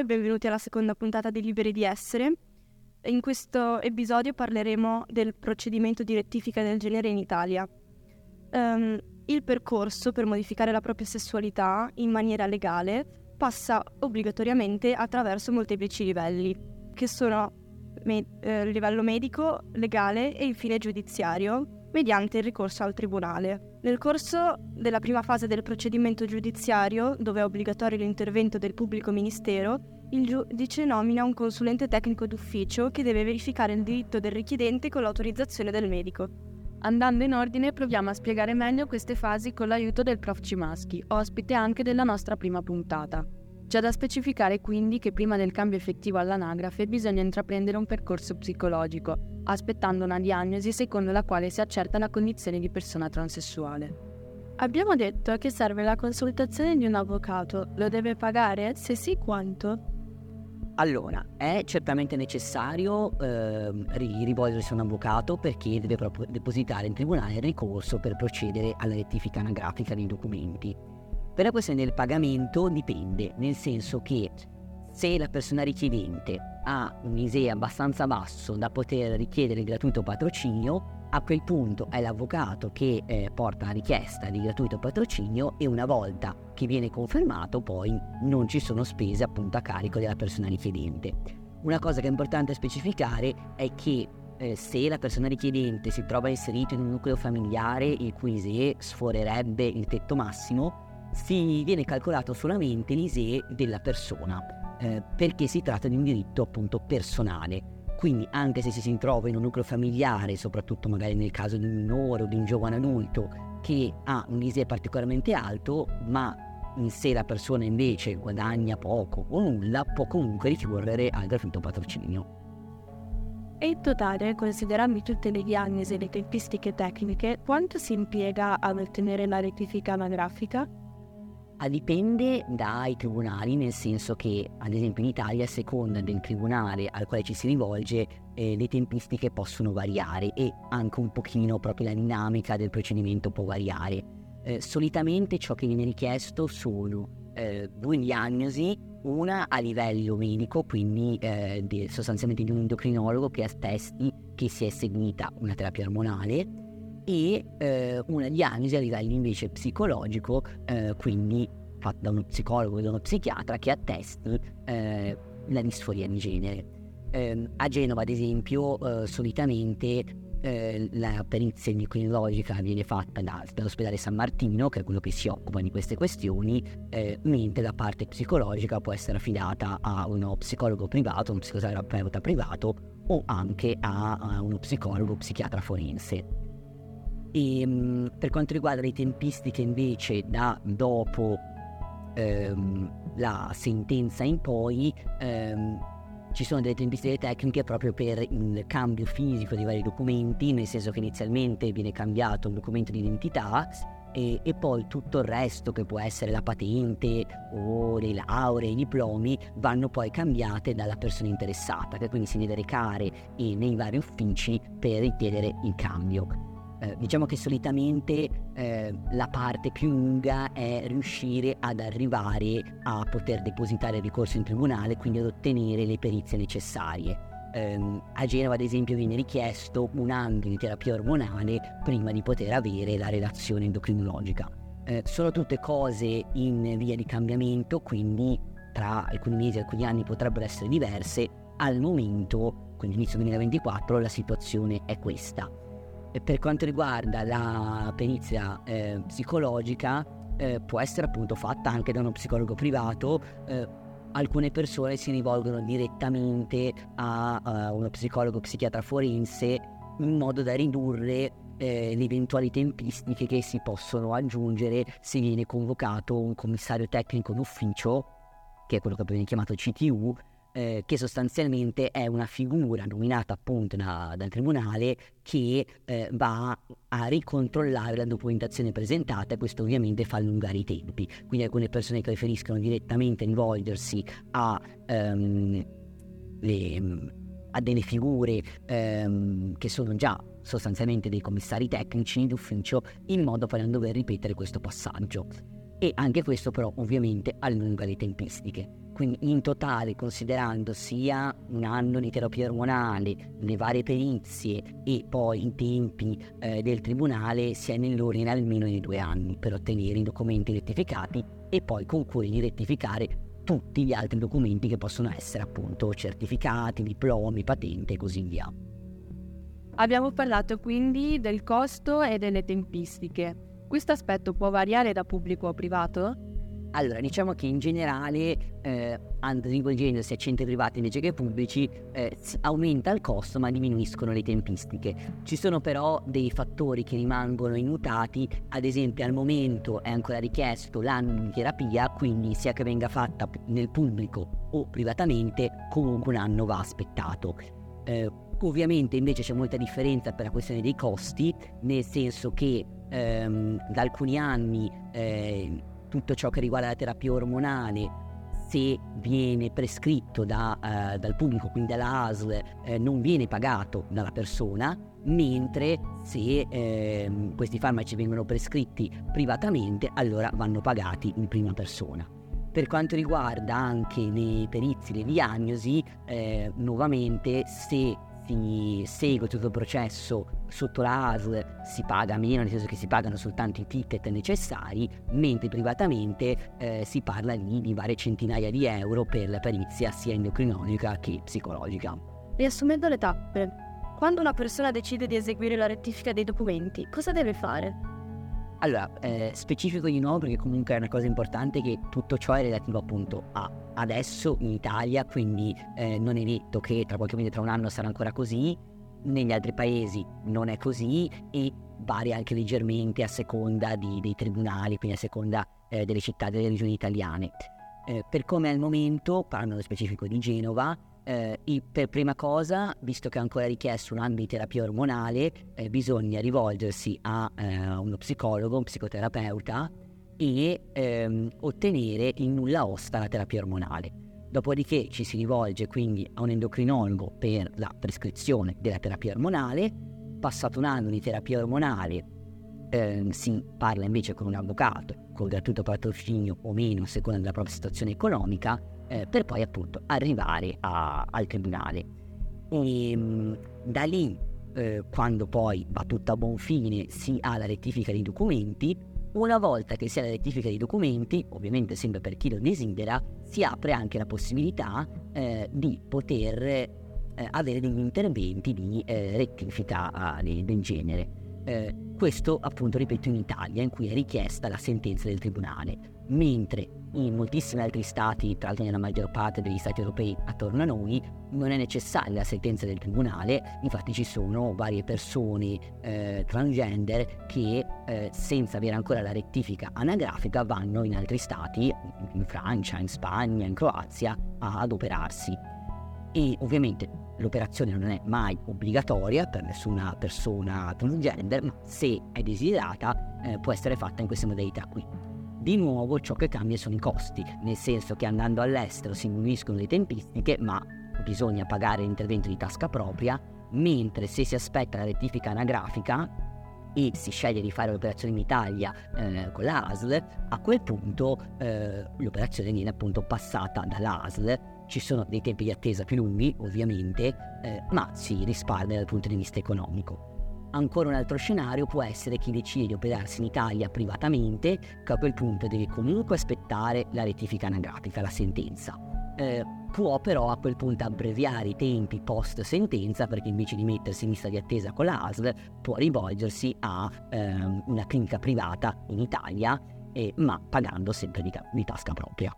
e benvenuti alla seconda puntata di Liberi di Essere. In questo episodio parleremo del procedimento di rettifica del genere in Italia. Um, il percorso per modificare la propria sessualità in maniera legale passa obbligatoriamente attraverso molteplici livelli, che sono me- eh, livello medico, legale e infine giudiziario, mediante il ricorso al tribunale. Nel corso della prima fase del procedimento giudiziario, dove è obbligatorio l'intervento del pubblico ministero, il giudice nomina un consulente tecnico d'ufficio che deve verificare il diritto del richiedente con l'autorizzazione del medico. Andando in ordine, proviamo a spiegare meglio queste fasi con l'aiuto del prof Cimaschi, ospite anche della nostra prima puntata. C'è da specificare quindi che prima del cambio effettivo all'anagrafe bisogna intraprendere un percorso psicologico, aspettando una diagnosi secondo la quale si accerta la condizione di persona transessuale. Abbiamo detto che serve la consultazione di un avvocato. Lo deve pagare? Se sì, quanto? Allora, è certamente necessario eh, rivolgersi a un avvocato perché deve proprio depositare in tribunale il ricorso per procedere alla rettifica anagrafica dei documenti. Per la questione del pagamento dipende, nel senso che se la persona richiedente ha un ISEE abbastanza basso da poter richiedere il gratuito patrocinio, a quel punto è l'avvocato che eh, porta la richiesta di gratuito patrocinio e una volta che viene confermato poi non ci sono spese appunto a carico della persona richiedente. Una cosa che è importante specificare è che eh, se la persona richiedente si trova inserito in un nucleo familiare il cui ISEE sforerebbe il tetto massimo, si viene calcolato solamente l'ISEE della persona, eh, perché si tratta di un diritto appunto personale. Quindi anche se si trova in un nucleo familiare, soprattutto magari nel caso di un minore o di un giovane adulto che ha un ISEE particolarmente alto, ma sé la persona invece guadagna poco o nulla, può comunque ricorrere al gratuito patrocinio. E in totale, considerando tutte le diagnosi e le tempistiche tecniche, quanto si impiega ad ottenere la rettifica anagrafica? Ah, dipende dai tribunali, nel senso che ad esempio in Italia a seconda del tribunale al quale ci si rivolge eh, le tempistiche possono variare e anche un pochino proprio la dinamica del procedimento può variare. Eh, solitamente ciò che viene richiesto sono eh, due diagnosi, una a livello medico, quindi eh, sostanzialmente di un endocrinologo che attesti che si è seguita una terapia ormonale e eh, una diagnosi a livello invece psicologico, eh, quindi fatta da uno psicologo o da uno psichiatra che attesti eh, la disforia di genere. Ehm, a Genova, ad esempio, eh, solitamente eh, la perizia endocrinologica viene fatta da, dall'ospedale San Martino, che è quello che si occupa di queste questioni, eh, mentre la parte psicologica può essere affidata a uno psicologo privato, uno psicoterapeuta privato o anche a, a uno psicologo psichiatra forense. E ehm, per quanto riguarda le tempistiche invece da dopo ehm, la sentenza in poi, ehm, ci sono delle tempistiche tecniche proprio per il cambio fisico di vari documenti, nel senso che inizialmente viene cambiato un documento di identità e, e, poi tutto il resto che può essere la patente o le lauree, i diplomi vanno poi cambiate dalla persona interessata che quindi si deve recare nei vari uffici per richiedere il cambio. Eh, diciamo che solitamente eh, la parte più lunga è riuscire ad arrivare a poter depositare il ricorso in tribunale, quindi ad ottenere le perizie necessarie. Eh, a Genova, ad esempio, viene richiesto un anno di terapia ormonale prima di poter avere la relazione endocrinologica. Eh, sono tutte cose in via di cambiamento, quindi tra alcuni mesi e alcuni anni potrebbero essere diverse. Al momento, quindi inizio 2024, la situazione è questa. Per quanto riguarda la perizia eh, psicologica, eh, può essere appunto fatta anche da uno psicologo privato. Eh, alcune persone si rivolgono direttamente a, a uno psicologo psichiatra forense in modo da ridurre eh, le eventuali tempistiche che si possono aggiungere se viene convocato un commissario tecnico d'ufficio, che è quello che viene chiamato CTU, eh, che sostanzialmente è una figura nominata appunto da, dal tribunale che eh, va a ricontrollare la documentazione presentata e questo ovviamente fa allungare i tempi. Quindi alcune persone preferiscono direttamente rivolgersi a, um, a delle figure um, che sono già sostanzialmente dei commissari tecnici d'ufficio in modo da non dover ripetere questo passaggio. E anche questo però ovviamente allunga le tempistiche. Quindi in totale considerando sia un anno di terapia ormonale, le varie perizie e poi i tempi eh, del tribunale sia nell'ordine almeno di due anni per ottenere i documenti rettificati e poi con quelli rettificare tutti gli altri documenti che possono essere appunto certificati, diplomi, patente e così via. Abbiamo parlato quindi del costo e delle tempistiche. Questo aspetto può variare da pubblico a privato? Allora, diciamo che in generale, eh, rivolgendosi a centri privati invece che pubblici, eh, aumenta il costo ma diminuiscono le tempistiche. Ci sono però dei fattori che rimangono immutati, ad esempio al momento è ancora richiesto l'anno di terapia, quindi sia che venga fatta nel pubblico o privatamente, comunque un anno va aspettato. Eh, ovviamente invece c'è molta differenza per la questione dei costi, nel senso che ehm, da alcuni anni eh, tutto ciò che riguarda la terapia ormonale se viene prescritto da, uh, dal pubblico, quindi dalla ASL, eh, non viene pagato dalla persona, mentre se eh, questi farmaci vengono prescritti privatamente, allora vanno pagati in prima persona. Per quanto riguarda anche le perizie, le diagnosi, eh, nuovamente se si segue tutto il processo sotto la ASL si paga meno, nel senso che si pagano soltanto i ticket necessari, mentre privatamente eh, si parla lì di varie centinaia di euro per la perizia sia endocrinologica che psicologica. Riassumendo le tappe, quando una persona decide di eseguire la rettifica dei documenti, cosa deve fare? Allora, eh, specifico di nuovo perché comunque è una cosa importante che tutto ciò è relativo appunto a adesso in Italia, quindi eh, non è detto che tra qualche mese, tra un anno sarà ancora così, negli altri paesi non è così e varia anche leggermente a seconda di, dei tribunali, quindi a seconda eh, delle città delle regioni italiane. Eh, per come al momento, parlando nello specifico di Genova, eh, per prima cosa, visto che è ancora richiesto un anno di terapia ormonale, eh, bisogna rivolgersi a eh, uno psicologo, un psicoterapeuta e ehm, ottenere il nulla osta la terapia ormonale. Dopodiché ci si rivolge quindi a un endocrinologo per la prescrizione della terapia ormonale. Passato un anno di terapia ormonale eh, si parla invece con un avvocato, con gratuito patrocinio o meno a seconda della propria situazione economica eh, per poi appunto arrivare a, al tribunale. E mh, da lì, eh, quando poi va tutto a buon fine, si ha la rettifica dei documenti. Una volta che si ha la rettifica dei documenti, ovviamente sempre per chi lo desidera, si apre anche la possibilità eh, di poter eh, avere degli interventi di eh, rettifica ah, del genere. Eh, questo appunto, ripeto, in Italia, in cui è richiesta la sentenza del tribunale, mentre in moltissimi altri stati, tra l'altro nella maggior parte degli stati europei attorno a noi, non è necessaria la sentenza del tribunale, infatti ci sono varie persone eh, transgender che eh, senza avere ancora la rettifica anagrafica vanno in altri stati, in Francia, in Spagna, in Croazia, ad operarsi. E ovviamente l'operazione non è mai obbligatoria per nessuna persona transgender, ma se è desiderata eh, può essere fatta in queste modalità qui. Di nuovo ciò che cambia sono i costi, nel senso che andando all'estero si diminuiscono le tempistiche, ma bisogna pagare l'intervento di tasca propria, mentre se si aspetta la rettifica anagrafica e si sceglie di fare l'operazione in Italia eh, con la ASL, a quel punto eh, l'operazione viene appunto passata dalla ASL. Ci sono dei tempi di attesa più lunghi, ovviamente, eh, ma si risparmia dal punto di vista economico. Ancora un altro scenario può essere chi decide di operarsi in Italia privatamente, che a quel punto deve comunque aspettare la rettifica anagrafica, la sentenza. Eh, può però a quel punto abbreviare i tempi post sentenza perché invece di mettersi in lista di attesa con la ASL può rivolgersi a ehm, una clinica privata in Italia, eh, ma pagando sempre di, di tasca propria.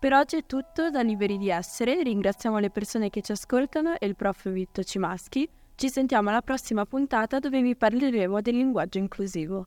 Per oggi è tutto da Liberi di Essere, ringraziamo le persone che ci ascoltano e il prof Vitto Cimaschi. Ci sentiamo alla prossima puntata dove vi parleremo del linguaggio inclusivo.